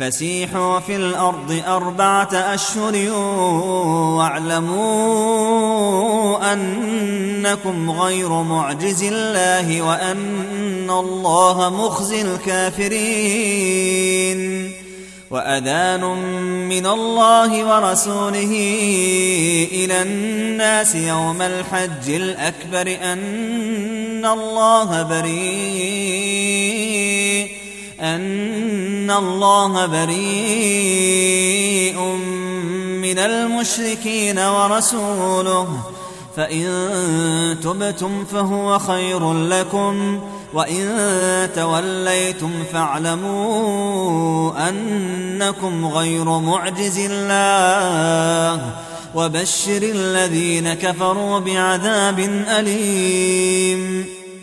فسيحوا في الأرض أربعة أشهر واعلموا أنكم غير معجز الله وأن الله مخزي الكافرين وأذان من الله ورسوله إلى الناس يوم الحج الأكبر أن الله بريء أن الله بريء من المشركين ورسوله. فإن تبتم فهو خير لكم وإن توليتم فاعلموا أنكم غير معجز الله. وبشر الذين كفروا بعذاب أليم.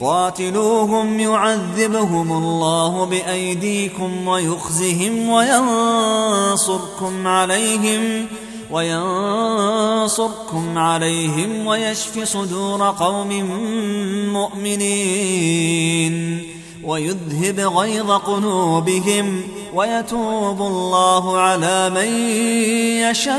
قاتلوهم يعذبهم الله بأيديكم ويخزهم وينصركم عليهم وينصركم عليهم ويشف صدور قوم مؤمنين ويذهب غيظ قلوبهم ويتوب الله على من يشاء.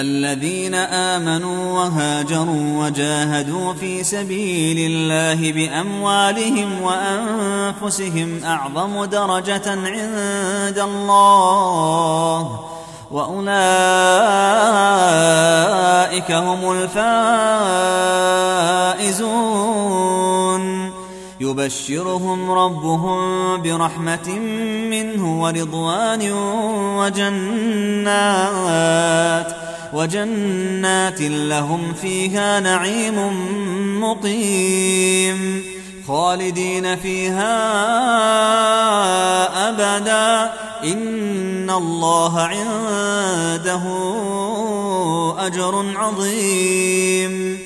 الذين آمنوا وهاجروا وجاهدوا في سبيل الله بأموالهم وأنفسهم أعظم درجة عند الله وأولئك هم الفائزون. يبشرهم ربهم برحمة منه ورضوان وجنات. وجنات لهم فيها نعيم مقيم خالدين فيها أبدا. إن الله عنده أجر عظيم.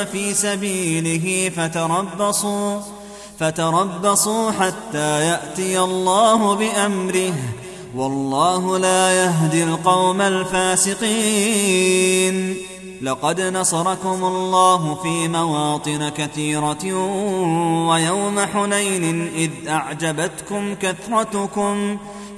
في سبيله فتربصوا فتربصوا حتى يأتي الله بأمره. والله لا يهدي القوم الفاسقين. لقد نصركم الله في مواطن كثيرة ويوم حنين إذ أعجبتكم كثرتكم.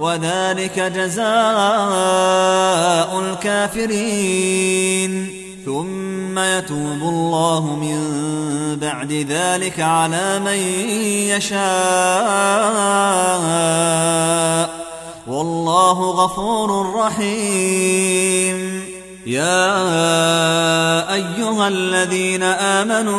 وذلك جزاء الكافرين. ثم يتوب الله من بعد ذلك على من يشاء. والله غفور رحيم. يا أيها الذين آمنوا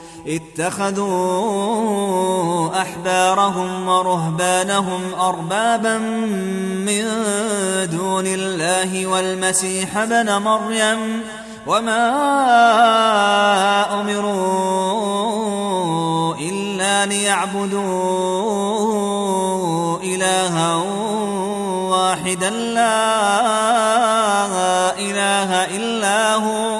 اتخذوا أحبارهم ورهبانهم أربابا من دون الله والمسيح ابن مريم وما أمروا إلا ليعبدوا إلها واحدا لا إله إلا هو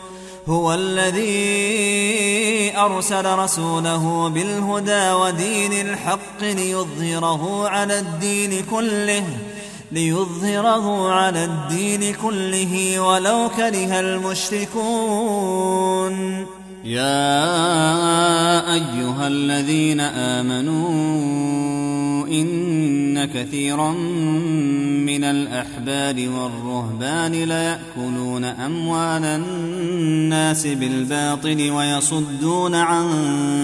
هو الذي أرسل رسوله بالهدى ودين الحق ليظهره على الدين كله ليظهره على الدين كله ولو كره المشركون. يا أيها الذين آمنوا إن كثيرا من الأحبار والرهبان ليأكلون أموال الناس بالباطل ويصدون عن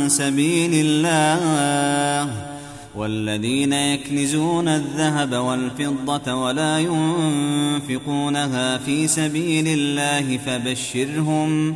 سبيل الله والذين يكنزون الذهب والفضة ولا ينفقونها في سبيل الله فبشرهم فبشرهم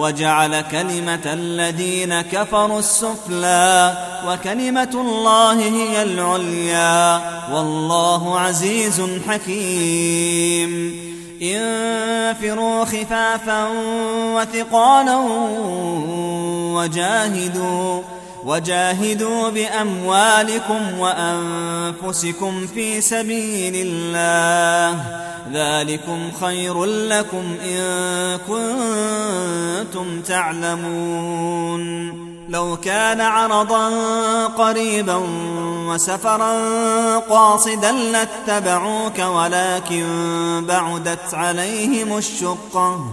وجعل كلمة الذين كفروا السفلى وكلمة الله هي العليا. والله عزيز حكيم. انفروا خفافا وثقالا وجاهدوا. وجاهدوا بأموالكم وأنفسكم في سبيل الله. ذلكم خير لكم إن كنتم تعلمون. لو كان عرضا قريبا وسفرا قاصدا لاتبعوك ولكن بعدت عليهم الشقة.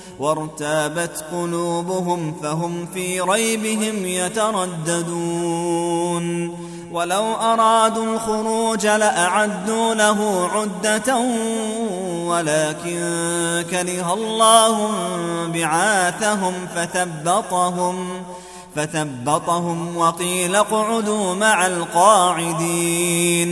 فهم في ريبهم يترددون. ولو أرادوا الخروج لأعدوا له عدة ولكن كره الله بعاثهم فثبطهم فثبطهم وقيل اقعدوا مع القاعدين.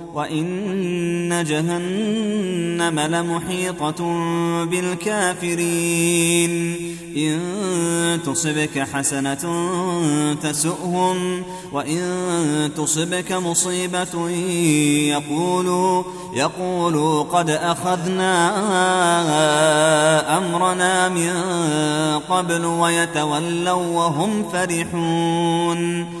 وإن جهنم لمحيطة بالكافرين إن تصبك حسنة تسؤهم وإن تصبك مصيبة يقولوا يقولوا قد أخذنا أمرنا من قبل ويتولوا وهم فرحون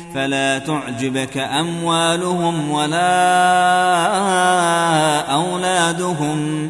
فلا تعجبك أموالهم ولا أولادهم.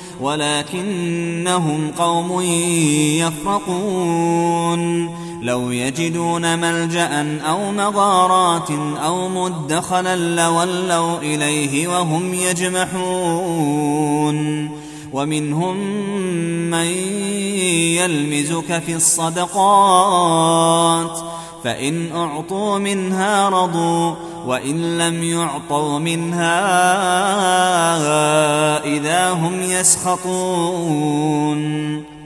ولكنهم قوم يفرقون. لو يجدون ملجأ أو مغارات أو مدخلا لولوا إليه وهم يجمحون. ومنهم من يلمزك في الصدقات فإن أعطوا منها رضوا وإن لم يعطوا منها إذا هم يسخطون.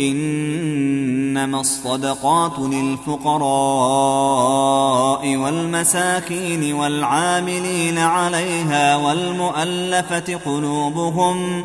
إنما الصدقات للفقراء والمساكين والعاملين عليها والمؤلفة قلوبهم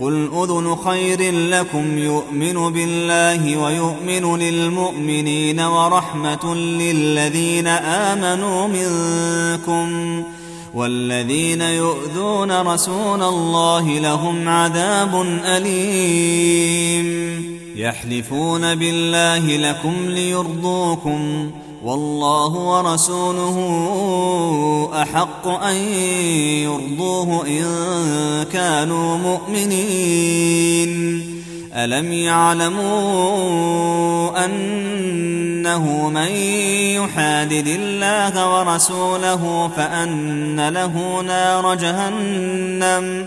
قل أذن خير لكم يؤمن بالله ويؤمن للمؤمنين ورحمة للذين آمنوا منكم والذين يؤذون رسول الله لهم عذاب أليم يحلفون بالله لكم ليرضوكم والله ورسوله أحق أن يرضوه إن كانوا مؤمنين. ألم يعلموا أنه من يحادد الله ورسوله فأن له نار جهنم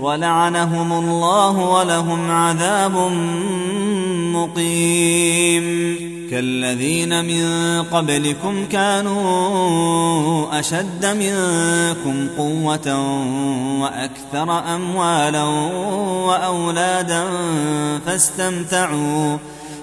ولعنهم الله ولهم عذاب مقيم. كالذين من قبلكم كانوا أشد منكم قوة وأكثر أموالا وأولادا فاستمتعوا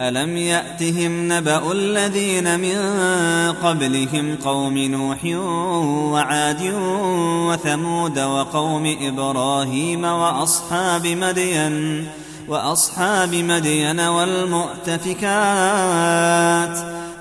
ألم يأتهم نبأ الذين من قبلهم قوم نوح وعاد وثمود وقوم إبراهيم وأصحاب مدين وأصحاب مدين والمؤتفكات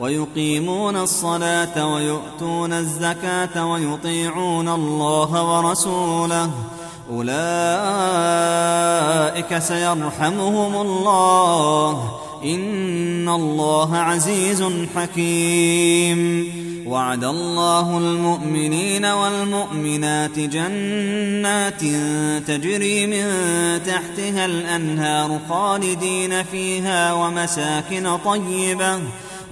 ويقيمون الصلاة ويؤتون الزكاة ويطيعون الله ورسوله. أولئك سيرحمهم الله. إن الله عزيز حكيم. وعد الله المؤمنين والمؤمنات جنات تجري من تحتها الأنهار خالدين فيها ومساكن طيبة.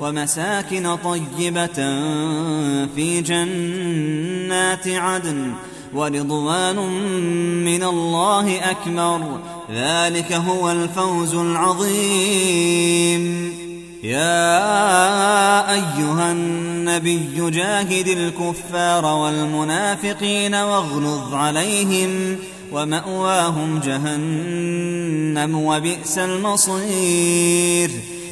ومساكن طيبة في جنات عدن ورضوان من الله أكبر. ذلك هو الفوز العظيم. يا أيها النبي جاهد الكفار والمنافقين واغلظ عليهم ومأواهم جهنم وبئس المصير.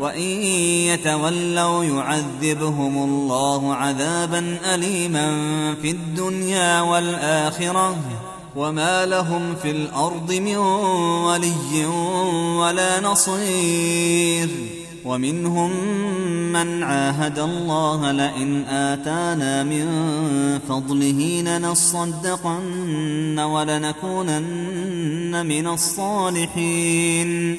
وإن يتولوا يعذبهم الله عذابا أليما في الدنيا والآخرة وما لهم في الأرض من ولي ولا نصير ومنهم من عاهد الله لئن آتانا من فضله لنصدقن ولنكونن من الصالحين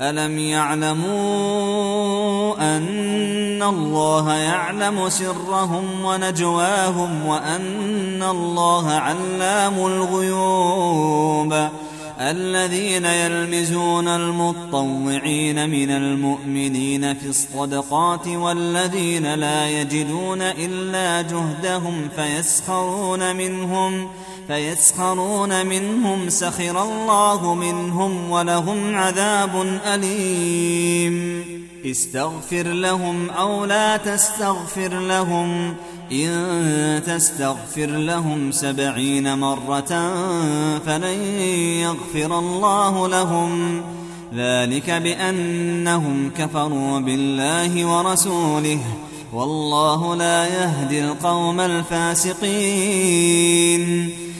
ألم يعلموا أن الله يعلم سرهم ونجواهم وأن الله علام الغيوب الذين يلمزون المطوعين من المؤمنين في الصدقات والذين لا يجدون إلا جهدهم فيسخرون منهم فيسخرون منهم سخر الله منهم ولهم عذاب أليم. استغفر لهم أو لا تستغفر لهم إن تستغفر لهم سبعين مرة فلن يغفر الله لهم. ذلك بأنهم كفروا بالله ورسوله والله لا يهدي القوم الفاسقين.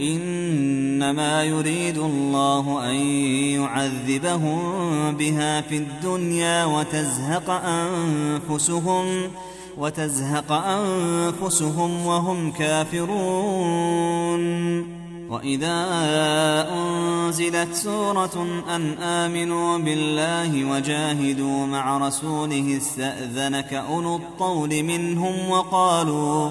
إنما يريد الله أن يعذبهم بها في الدنيا وتزهق أنفسهم وتزهق أنفسهم وهم كافرون. وإذا أنزلت سورة أن آمنوا بالله وجاهدوا مع رسوله استأذنك أولو الطول منهم وقالوا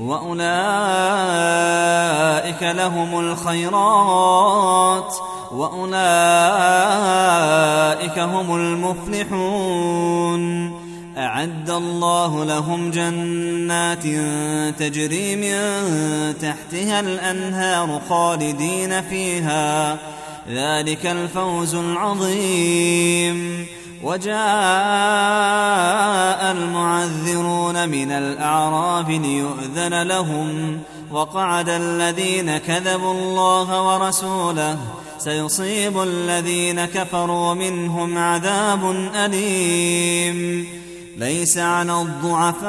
وأولئك لهم الخيرات وأولئك هم المفلحون. أعد الله لهم جنات تجري من تحتها الأنهار خالدين فيها. ذلك الفوز العظيم. وجاء المعذرون من الأعراب ليؤذن لهم وقعد الذين كذبوا الله ورسوله سيصيب الذين كفروا منهم عذاب أليم. ليس على الضعفاء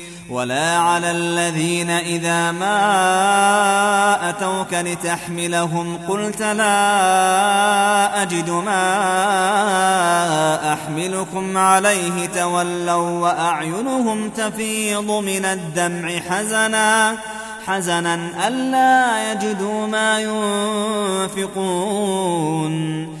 ولا على الذين إذا ما أتوك لتحملهم قلت لا أجد ما أحملكم عليه تولوا وأعينهم تفيض من الدمع حزنا حزنا ألا يجدوا ما ينفقون.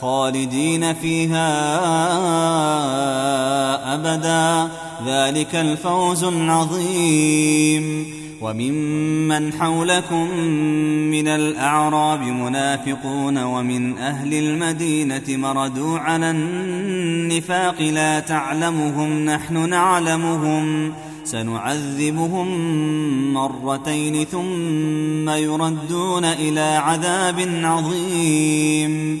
خالدين فيها أبدا. ذلك الفوز العظيم. وممن حولكم من الأعراب منافقون ومن أهل المدينة مردوا على النفاق لا تعلمهم نحن نعلمهم. سنعذبهم مرتين ثم يردون إلى عذاب عظيم.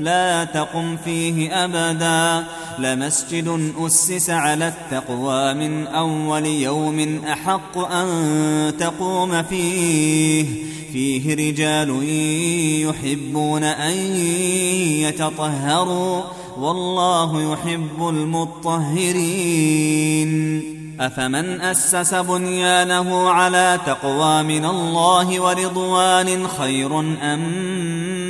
لا تقم فيه أبدا. لمسجد أسس على التقوى من أول يوم أحق أن تقوم فيه. فيه رجال يحبون أن يتطهروا. والله يحب المطهرين. أفمن أسس بنيانه على تقوى من الله ورضوان خير أم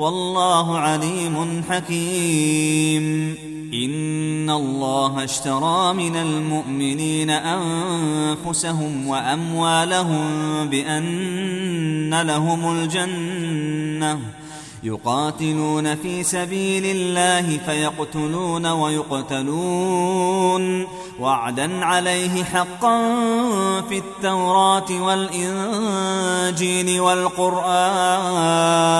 والله عليم حكيم. إن الله اشترى من المؤمنين أنفسهم وأموالهم بأن لهم الجنة. يقاتلون في سبيل الله فيقتلون ويقتلون. وعدا عليه حقا في التوراة والإنجيل والقرآن.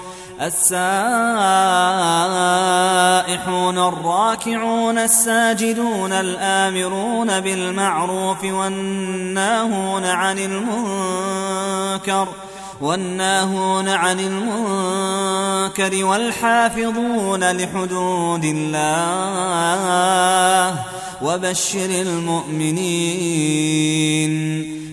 السائحون الراكعون الساجدون الآمرون بالمعروف والناهون عن المنكر والناهون عن المنكر والحافظون لحدود الله وبشر المؤمنين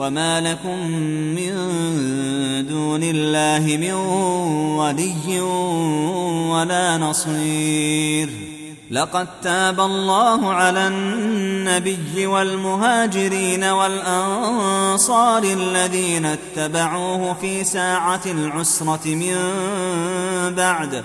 وما لكم من دون الله من ولي ولا نصير لقد تاب الله على النبي والمهاجرين والأنصار الذين اتبعوه في ساعة العسرة من بعد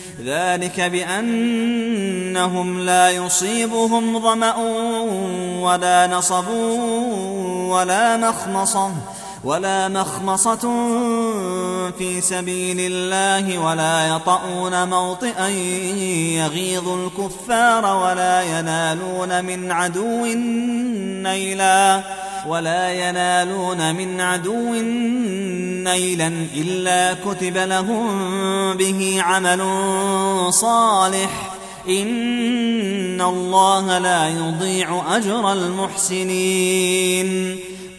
ذلك بأنهم لا يصيبهم ظمأ ولا نصب ولا مخمصة. ولا مخمصة في سبيل الله ولا يطؤون موطئا يغيظ الكفار ولا ينالون من عدو نيلا ولا ينالون من عدو نيلا إلا كتب لهم به عمل صالح. إن الله لا يضيع أجر المحسنين.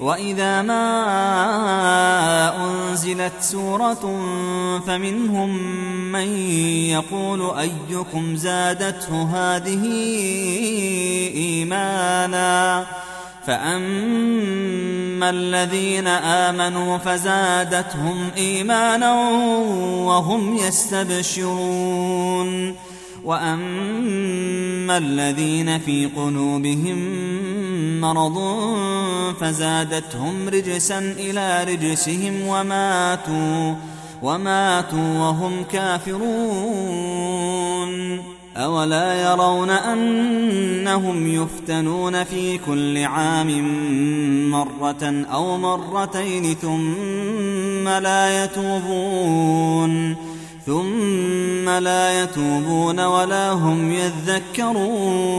وإذا ما أنزلت سورة فمنهم من يقول أيكم زادته هذه إيمانا فأما الذين آمنوا فزادتهم إيمانا وهم يستبشرون وأما الذين في قلوبهم مرض فزادتهم رجسا إلى رجسهم وماتوا وماتوا وهم كافرون. أولا يرون أنهم يفتنون في كل عام مرة أو مرتين ثم لا يتوبون ثم لا يتوبون ولا هم يذكرون.